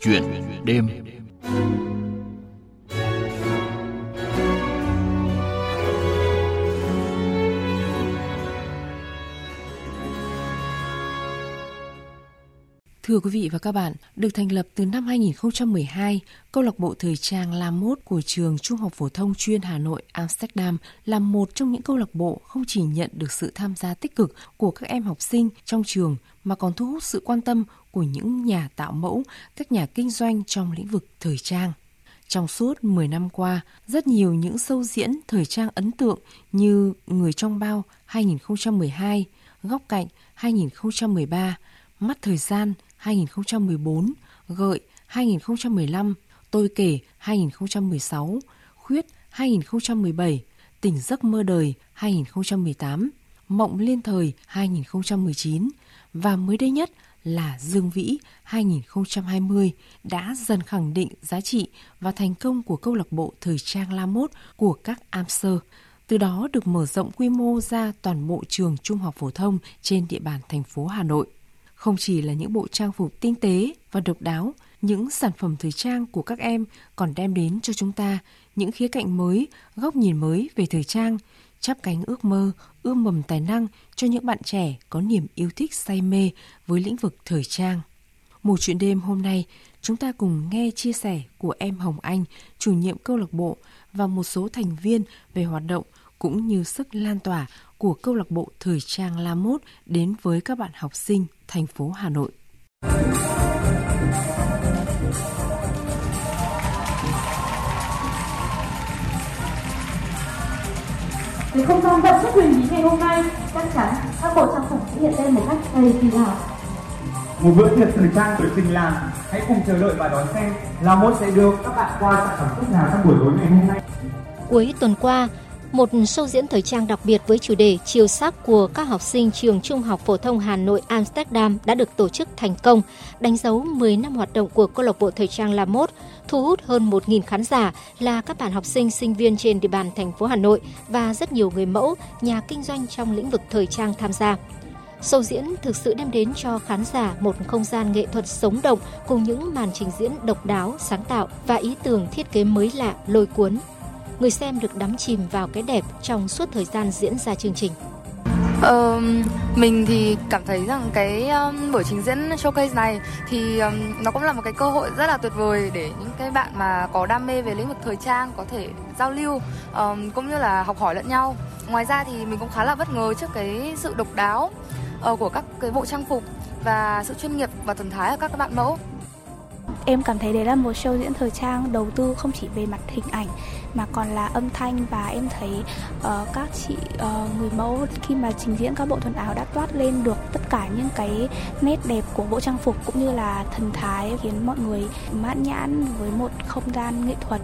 Chuyện đêm. Thưa quý vị và các bạn, được thành lập từ năm 2012, câu lạc bộ thời trang La Mốt của trường Trung học phổ thông chuyên Hà Nội Amsterdam là một trong những câu lạc bộ không chỉ nhận được sự tham gia tích cực của các em học sinh trong trường mà còn thu hút sự quan tâm của những nhà tạo mẫu, các nhà kinh doanh trong lĩnh vực thời trang. Trong suốt 10 năm qua, rất nhiều những sâu diễn thời trang ấn tượng như Người trong bao 2012, Góc cạnh 2013, Mắt thời gian 2014, Gợi 2015, Tôi kể 2016, Khuyết 2017, Tỉnh giấc mơ đời 2018, Mộng liên thời 2019 và mới đây nhất là Dương Vĩ 2020 đã dần khẳng định giá trị và thành công của câu lạc bộ thời trang La Mốt của các Amser, từ đó được mở rộng quy mô ra toàn bộ trường trung học phổ thông trên địa bàn thành phố Hà Nội. Không chỉ là những bộ trang phục tinh tế và độc đáo, những sản phẩm thời trang của các em còn đem đến cho chúng ta những khía cạnh mới, góc nhìn mới về thời trang, chắp cánh ước mơ, ươm mầm tài năng cho những bạn trẻ có niềm yêu thích say mê với lĩnh vực thời trang. Một chuyện đêm hôm nay, chúng ta cùng nghe chia sẻ của em Hồng Anh, chủ nhiệm câu lạc bộ và một số thành viên về hoạt động cũng như sức lan tỏa của câu lạc bộ thời trang La Mốt đến với các bạn học sinh thành phố Hà Nội. Với không gian đậm chất huyền bí ngày hôm nay, chắc chắn các bộ trang phục sẽ hiện lên một cách đầy kỳ lạ. Một bữa tiệc thời trang tuyệt tình làm, hãy cùng chờ đợi và đón xem là mốt sẽ đưa các bạn qua sản phẩm tốt nào trong buổi tối ngày hôm nay. Cuối tuần qua, một show diễn thời trang đặc biệt với chủ đề chiều sắc của các học sinh trường Trung học phổ thông Hà Nội Amsterdam đã được tổ chức thành công, đánh dấu 10 năm hoạt động của câu lạc bộ thời trang La Mốt, thu hút hơn 1.000 khán giả là các bạn học sinh, sinh viên trên địa bàn thành phố Hà Nội và rất nhiều người mẫu, nhà kinh doanh trong lĩnh vực thời trang tham gia. Show diễn thực sự đem đến cho khán giả một không gian nghệ thuật sống động cùng những màn trình diễn độc đáo, sáng tạo và ý tưởng thiết kế mới lạ, lôi cuốn người xem được đắm chìm vào cái đẹp trong suốt thời gian diễn ra chương trình. Ờ, mình thì cảm thấy rằng cái um, buổi trình diễn showcase này thì um, nó cũng là một cái cơ hội rất là tuyệt vời để những cái bạn mà có đam mê về lĩnh vực thời trang có thể giao lưu um, cũng như là học hỏi lẫn nhau. Ngoài ra thì mình cũng khá là bất ngờ trước cái sự độc đáo uh, của các cái bộ trang phục và sự chuyên nghiệp và thần thái của các bạn mẫu. Em cảm thấy đấy là một show diễn thời trang đầu tư không chỉ về mặt hình ảnh mà còn là âm thanh và em thấy uh, các chị uh, người mẫu khi mà trình diễn các bộ quần áo đã toát lên được tất cả những cái nét đẹp của bộ trang phục cũng như là thần thái khiến mọi người mãn nhãn với một không gian nghệ thuật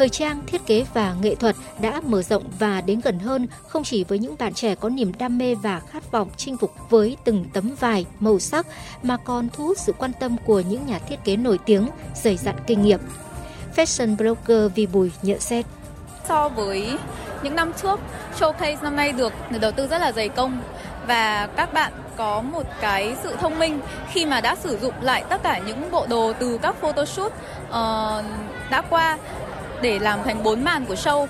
thời trang, thiết kế và nghệ thuật đã mở rộng và đến gần hơn không chỉ với những bạn trẻ có niềm đam mê và khát vọng chinh phục với từng tấm vải, màu sắc mà còn thu hút sự quan tâm của những nhà thiết kế nổi tiếng, dày dặn kinh nghiệm. Fashion blogger Vi Bùi nhận xét. So với những năm trước, showcase năm nay được đầu tư rất là dày công và các bạn có một cái sự thông minh khi mà đã sử dụng lại tất cả những bộ đồ từ các photoshoot uh, đã qua để làm thành bốn màn của show.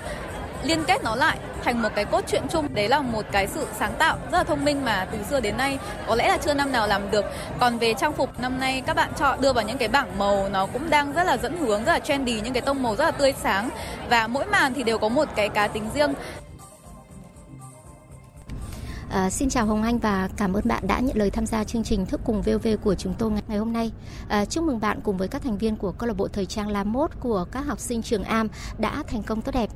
Liên kết nó lại thành một cái cốt truyện chung. Đấy là một cái sự sáng tạo rất là thông minh mà từ xưa đến nay có lẽ là chưa năm nào làm được. Còn về trang phục, năm nay các bạn chọn đưa vào những cái bảng màu nó cũng đang rất là dẫn hướng, rất là trendy, những cái tông màu rất là tươi sáng. Và mỗi màn thì đều có một cái cá tính riêng. À, xin chào Hồng Anh và cảm ơn bạn đã nhận lời tham gia chương trình Thức cùng VOV của chúng tôi ngày hôm nay. À, chúc mừng bạn cùng với các thành viên của câu lạc bộ thời trang La Mốt của các học sinh trường Am đã thành công tốt đẹp.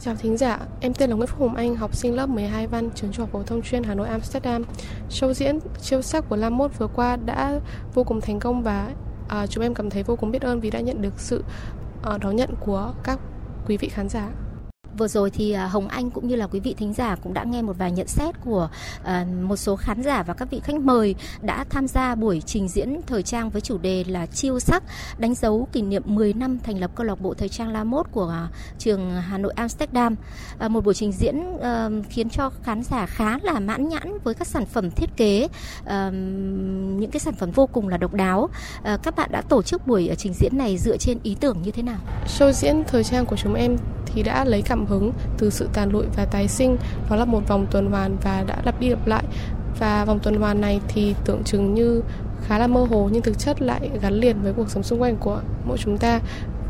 Chào thính giả, em tên là Nguyễn Phúc Hồng Anh, học sinh lớp 12 văn trường trung học phổ thông chuyên Hà Nội Amsterdam. Show diễn chiêu sắc của La Mốt vừa qua đã vô cùng thành công và à, chúng em cảm thấy vô cùng biết ơn vì đã nhận được sự à, đón nhận của các quý vị khán giả. Vừa rồi thì à, Hồng Anh cũng như là quý vị thính giả cũng đã nghe một vài nhận xét của à, một số khán giả và các vị khách mời đã tham gia buổi trình diễn thời trang với chủ đề là chiêu sắc đánh dấu kỷ niệm 10 năm thành lập câu lạc bộ thời trang La Mốt của à, trường Hà Nội Amsterdam. Một buổi trình diễn ờ, khiến cho khán giả khá là mãn nhãn với các sản phẩm thiết kế, ờ, những cái sản phẩm vô cùng là độc đáo. Ờ, các bạn đã tổ chức buổi trình diễn này dựa trên ý tưởng như thế nào? Show diễn thời trang của chúng em thì đã lấy cảm hứng từ sự tàn lụi và tái sinh. Đó là một vòng tuần hoàn và đã lặp đi lặp lại. Và vòng tuần hoàn này thì tưởng chừng như khá là mơ hồ nhưng thực chất lại gắn liền với cuộc sống xung quanh của mỗi chúng ta.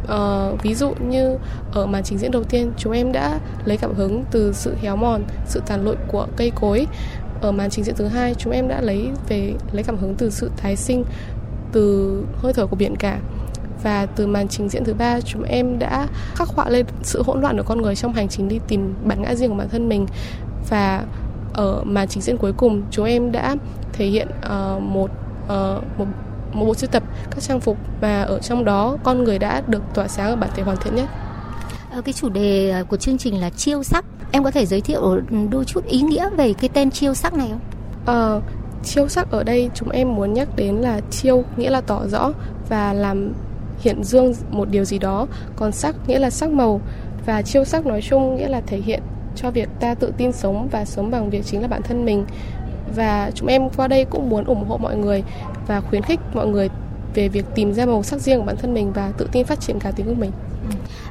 Uh, ví dụ như ở màn trình diễn đầu tiên chúng em đã lấy cảm hứng từ sự héo mòn sự tàn lụi của cây cối. Ở màn trình diễn thứ hai chúng em đã lấy về lấy cảm hứng từ sự tái sinh từ hơi thở của biển cả và từ màn trình diễn thứ ba chúng em đã khắc họa lên sự hỗn loạn của con người trong hành trình đi tìm bản ngã riêng của bản thân mình và ở màn trình diễn cuối cùng chúng em đã thể hiện uh, một uh, một một bộ sưu tập các trang phục và ở trong đó con người đã được tỏa sáng ở bản thể hoàn thiện nhất. Cái chủ đề của chương trình là chiêu sắc. Em có thể giới thiệu đôi chút ý nghĩa về cái tên chiêu sắc này không? Uh, chiêu sắc ở đây chúng em muốn nhắc đến là chiêu nghĩa là tỏ rõ và làm hiện dương một điều gì đó còn sắc nghĩa là sắc màu và chiêu sắc nói chung nghĩa là thể hiện cho việc ta tự tin sống và sống bằng việc chính là bản thân mình và chúng em qua đây cũng muốn ủng hộ mọi người và khuyến khích mọi người về việc tìm ra màu sắc riêng của bản thân mình và tự tin phát triển cá tính của mình.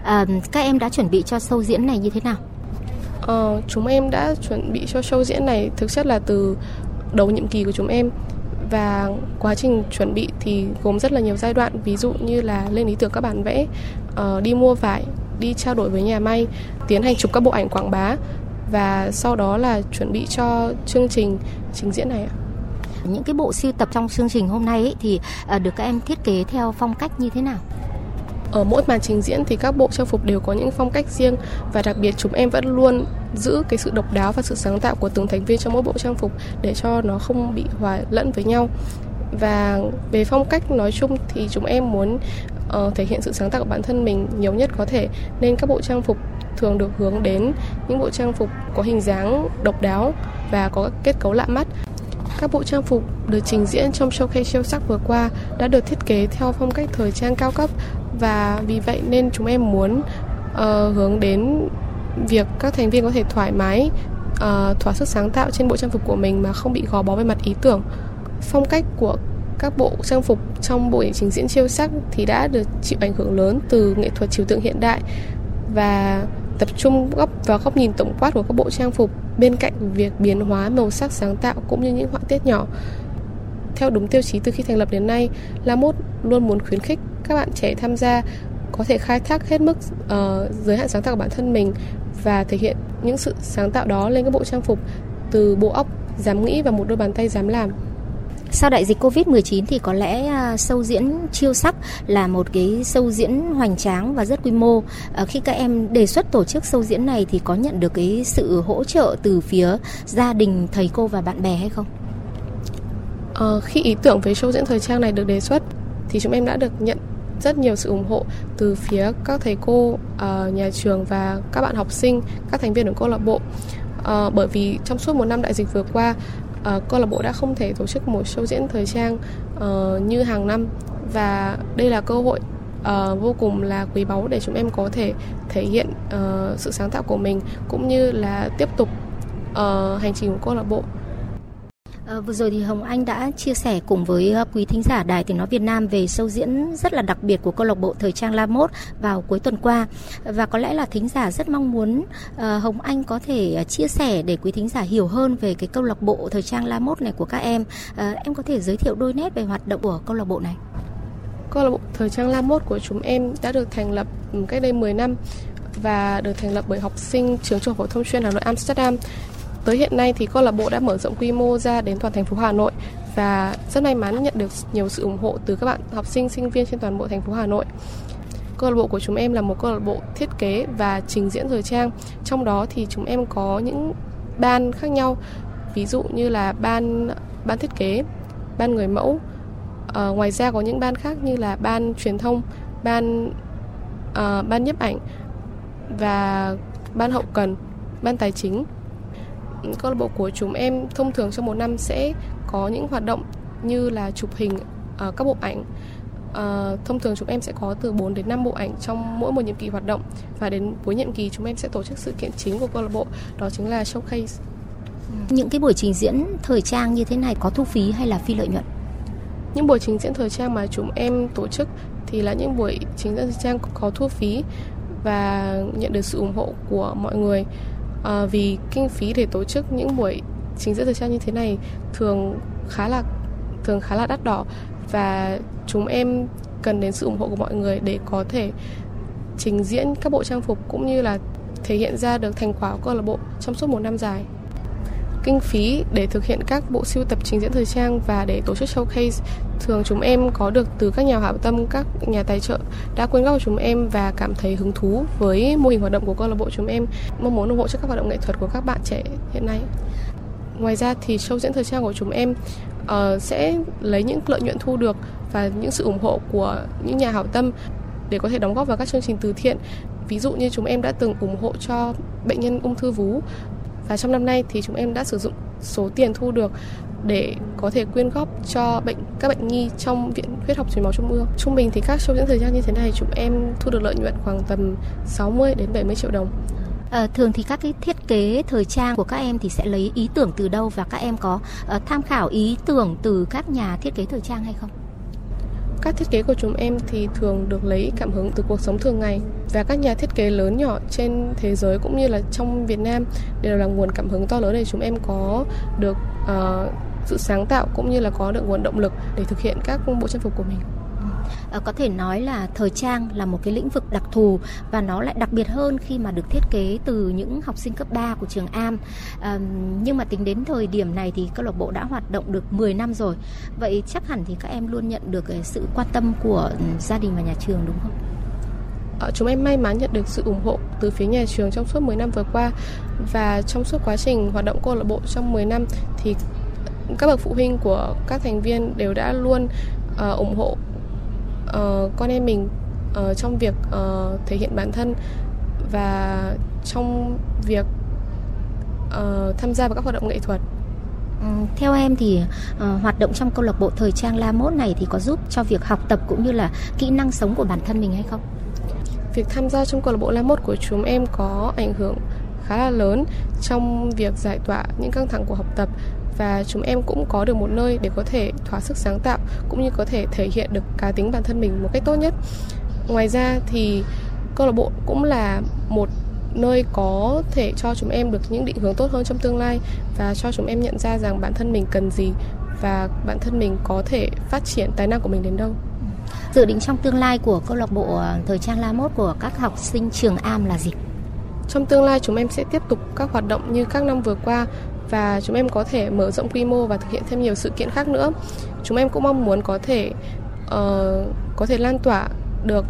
À, các em đã chuẩn bị cho show diễn này như thế nào? Ờ, chúng em đã chuẩn bị cho show diễn này thực chất là từ đầu nhiệm kỳ của chúng em và quá trình chuẩn bị thì gồm rất là nhiều giai đoạn. Ví dụ như là lên ý tưởng các bản vẽ ờ, đi mua vải đi trao đổi với nhà may tiến hành chụp các bộ ảnh quảng bá. Và sau đó là chuẩn bị cho chương trình trình diễn này ạ. Những cái bộ siêu tập trong chương trình hôm nay ấy, thì ờ, được các em thiết kế theo phong cách như thế nào? Ở mỗi màn trình diễn thì các bộ trang phục đều có những phong cách riêng và đặc biệt chúng em vẫn luôn giữ cái sự độc đáo và sự sáng tạo của từng thành viên trong mỗi bộ trang phục để cho nó không bị hòa lẫn với nhau. Và về phong cách nói chung thì chúng em muốn uh, thể hiện sự sáng tạo của bản thân mình nhiều nhất có thể nên các bộ trang phục thường được hướng đến những bộ trang phục có hình dáng độc đáo và có kết cấu lạ mắt. Các bộ trang phục được trình diễn trong showcase siêu sắc vừa qua đã được thiết kế theo phong cách thời trang cao cấp và vì vậy nên chúng em muốn uh, hướng đến việc các thành viên có thể thoải mái uh, thỏa sức sáng tạo trên bộ trang phục của mình mà không bị gò bó về mặt ý tưởng phong cách của các bộ trang phục trong buổi trình diễn chiêu sắc thì đã được chịu ảnh hưởng lớn từ nghệ thuật trừu tượng hiện đại và tập trung góc vào góc nhìn tổng quát của các bộ trang phục bên cạnh việc biến hóa màu sắc sáng tạo cũng như những họa tiết nhỏ. Theo đúng tiêu chí từ khi thành lập đến nay, La Mốt luôn muốn khuyến khích các bạn trẻ tham gia có thể khai thác hết mức uh, giới hạn sáng tạo của bản thân mình và thể hiện những sự sáng tạo đó lên các bộ trang phục từ bộ óc dám nghĩ và một đôi bàn tay dám làm. Sau đại dịch Covid-19 thì có lẽ uh, sâu diễn chiêu sắc là một cái sâu diễn hoành tráng và rất quy mô. Uh, khi các em đề xuất tổ chức sâu diễn này thì có nhận được cái sự hỗ trợ từ phía gia đình, thầy cô và bạn bè hay không? Uh, khi ý tưởng về show diễn thời trang này được đề xuất thì chúng em đã được nhận rất nhiều sự ủng hộ từ phía các thầy cô ờ, nhà trường và các bạn học sinh các thành viên của câu lạc bộ. Ờ, bởi vì trong suốt một năm đại dịch vừa qua ờ, câu lạc bộ đã không thể tổ chức một show diễn thời trang như hàng năm. Và đây là cơ hội uh, vô cùng là quý báu để chúng em có thể thể hiện uh, sự sáng tạo của mình cũng như là tiếp tục uh, hành trình của câu lạc bộ. À, vừa rồi thì Hồng Anh đã chia sẻ cùng với ờ, quý thính giả Đài Tiếng Nói Việt Nam về show diễn rất là đặc biệt của câu lạc bộ Thời trang La Mốt vào cuối tuần qua. Và có lẽ là thính giả rất mong muốn à, Hồng Anh có thể chia sẻ để quý thính giả hiểu hơn về cái câu lạc bộ Thời trang La Mốt này của các em. À, em có thể giới thiệu đôi nét về hoạt động của câu lạc bộ này. Câu lạc bộ Thời trang La Mốt của chúng em đã được thành lập ừ, cách đây 10 năm và được thành lập bởi học sinh trường trung học phổ thông chuyên Hà Nội Amsterdam Tới hiện nay thì câu lạc bộ đã mở rộng quy mô ra đến toàn thành phố Hà Nội và rất may mắn nhận được nhiều sự ủng hộ từ các bạn học sinh, sinh viên trên toàn bộ thành phố Hà Nội. Câu lạc bộ của chúng em là một câu lạc bộ thiết kế và trình diễn thời trang. Trong đó thì chúng em có những ban khác nhau, ví dụ như là ban ban thiết kế, ban người mẫu. À, ngoài ra có những ban khác như là ban truyền thông, ban à, ban nhiếp ảnh và ban hậu cần, ban tài chính. Câu lạc bộ của chúng em thông thường trong một năm sẽ có những hoạt động như là chụp hình uh, các bộ ảnh. Uh, thông thường chúng em sẽ có từ 4 đến 5 bộ ảnh trong mỗi một nhiệm kỳ hoạt động và đến cuối nhiệm kỳ chúng em sẽ tổ chức sự kiện chính của câu lạc bộ đó chính là showcase. Những cái buổi trình diễn thời trang như thế này có thu phí hay là phi lợi nhuận? Những buổi trình diễn thời trang mà chúng em tổ chức thì là những buổi trình diễn thời trang có thu phí và nhận được sự ủng hộ của mọi người à, vì kinh phí để tổ chức những buổi trình diễn thời trang như thế này thường khá là thường khá là đắt đỏ. Và chúng em cần đến sự ủng hộ của mọi người để có thể trình diễn các bộ trang phục cũng như là thể hiện ra được thành quả của câu lạc bộ trong suốt một năm dài kinh phí để thực hiện các bộ siêu tập trình diễn thời trang và để tổ chức showcase thường chúng em có được từ các nhà hảo tâm, các nhà tài trợ đã quyên góp cho chúng em và cảm thấy hứng thú với mô hình hoạt động của câu lạc bộ chúng em mong muốn ủng hộ cho các hoạt động nghệ thuật của các bạn trẻ hiện nay. Ngoài ra thì show diễn thời trang của chúng em uh, sẽ lấy những lợi nhuận thu được và những sự ủng hộ của những nhà hảo tâm để có thể đóng góp vào các chương trình từ thiện. Ví dụ như chúng em đã từng ủng hộ cho bệnh nhân ung thư vú và trong năm nay thì chúng em đã sử dụng số tiền thu được để có thể quyên góp cho bệnh các bệnh nhi trong viện huyết học truyền máu trung ương. Trung bình thì các show những thời gian như thế này chúng em thu được lợi nhuận khoảng tầm 60 đến 70 triệu đồng. À, thường thì các cái thiết kế thời trang của các em thì sẽ lấy ý tưởng từ đâu và các em có uh, tham khảo ý tưởng từ các nhà thiết kế thời trang hay không? Các thiết kế của chúng em thì thường được lấy cảm hứng từ cuộc sống thường ngày. Và các nhà thiết kế lớn nhỏ trên thế giới cũng như là trong Việt Nam đều là nguồn cảm hứng to lớn để chúng em có được uh, sự sáng tạo cũng như là có được nguồn động lực để thực hiện các bộ trang phục của mình. Ờ, có thể nói là thời trang là một cái lĩnh vực đặc thù và nó lại đặc biệt hơn khi mà được thiết kế từ những học sinh cấp 3 của trường Am. À, nhưng mà tính đến thời điểm này thì câu lạc bộ đã hoạt động được 10 năm rồi. Vậy chắc hẳn thì các em luôn nhận được ờ, sự quan tâm của ừ, gia đình và nhà trường đúng không? Ờ, chúng em may mắn nhận được sự ủng hộ từ phía nhà trường trong suốt 10 năm vừa qua và trong suốt quá trình hoạt động câu lạc bộ trong 10 năm thì các bậc phụ huynh của các thành viên đều đã luôn uh, ủng hộ uh, con em mình uh, trong việc uh, thể hiện bản thân và trong việc uh, tham gia vào các hoạt động nghệ thuật Ừ, theo em thì uh, hoạt động trong câu lạc bộ thời trang La Mốt này thì có giúp cho việc học tập cũng như là kỹ năng sống của bản thân mình hay không? Việc tham gia trong câu lạc bộ La Mốt của chúng em có ảnh hưởng khá là lớn trong việc giải tỏa những căng thẳng của học tập và chúng em cũng có được một nơi để có thể thỏa sức sáng tạo cũng như có thể thể hiện được cá tính bản thân mình một cách tốt nhất. Ngoài ra thì câu lạc bộ cũng là một nơi có thể cho chúng em được những định hướng tốt hơn trong tương lai và cho chúng em nhận ra rằng bản thân mình cần gì và bản thân mình có thể phát triển tài năng của mình đến đâu. Dự định trong tương lai của câu lạc bộ ờ, thời trang La Mốt của các học sinh trường Am là gì? Trong tương lai chúng em sẽ tiếp tục các hoạt động như các năm vừa qua và chúng em có thể mở rộng quy mô và thực hiện thêm nhiều sự kiện khác nữa. Chúng em cũng mong muốn có thể uh, có thể lan tỏa được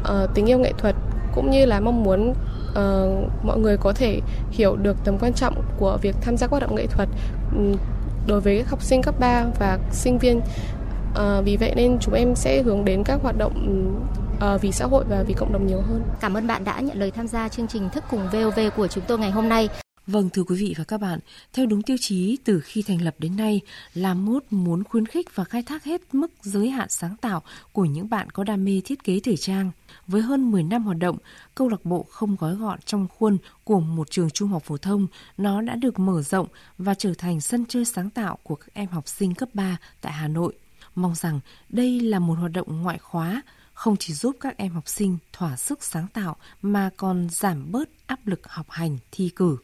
uh, tình yêu nghệ thuật cũng như là mong muốn uh, mọi người có thể hiểu được tầm quan trọng của việc tham gia các hoạt động nghệ thuật um, đối với các học sinh cấp 3 và sinh viên. Uh, vì vậy nên chúng em sẽ hướng đến các hoạt động uh, vì xã hội và vì cộng đồng nhiều hơn. Cảm ơn bạn đã nhận lời tham gia chương trình Thức cùng VOV của chúng tôi ngày hôm nay. Vâng thưa quý vị và các bạn, theo đúng tiêu chí từ khi thành lập đến nay, Lam Mốt muốn khuyến khích và khai thác hết mức giới hạn sáng tạo của những bạn có đam mê thiết kế thời trang. Với hơn 10 năm hoạt động, câu lạc bộ không gói gọn trong khuôn của một trường trung học phổ thông, nó đã được mở rộng và trở thành sân chơi sáng tạo của các em học sinh cấp 3 tại Hà Nội. Mong rằng đây là một hoạt động ngoại khóa, không chỉ giúp các em học sinh thỏa sức sáng tạo mà còn giảm bớt áp lực học hành, thi cử.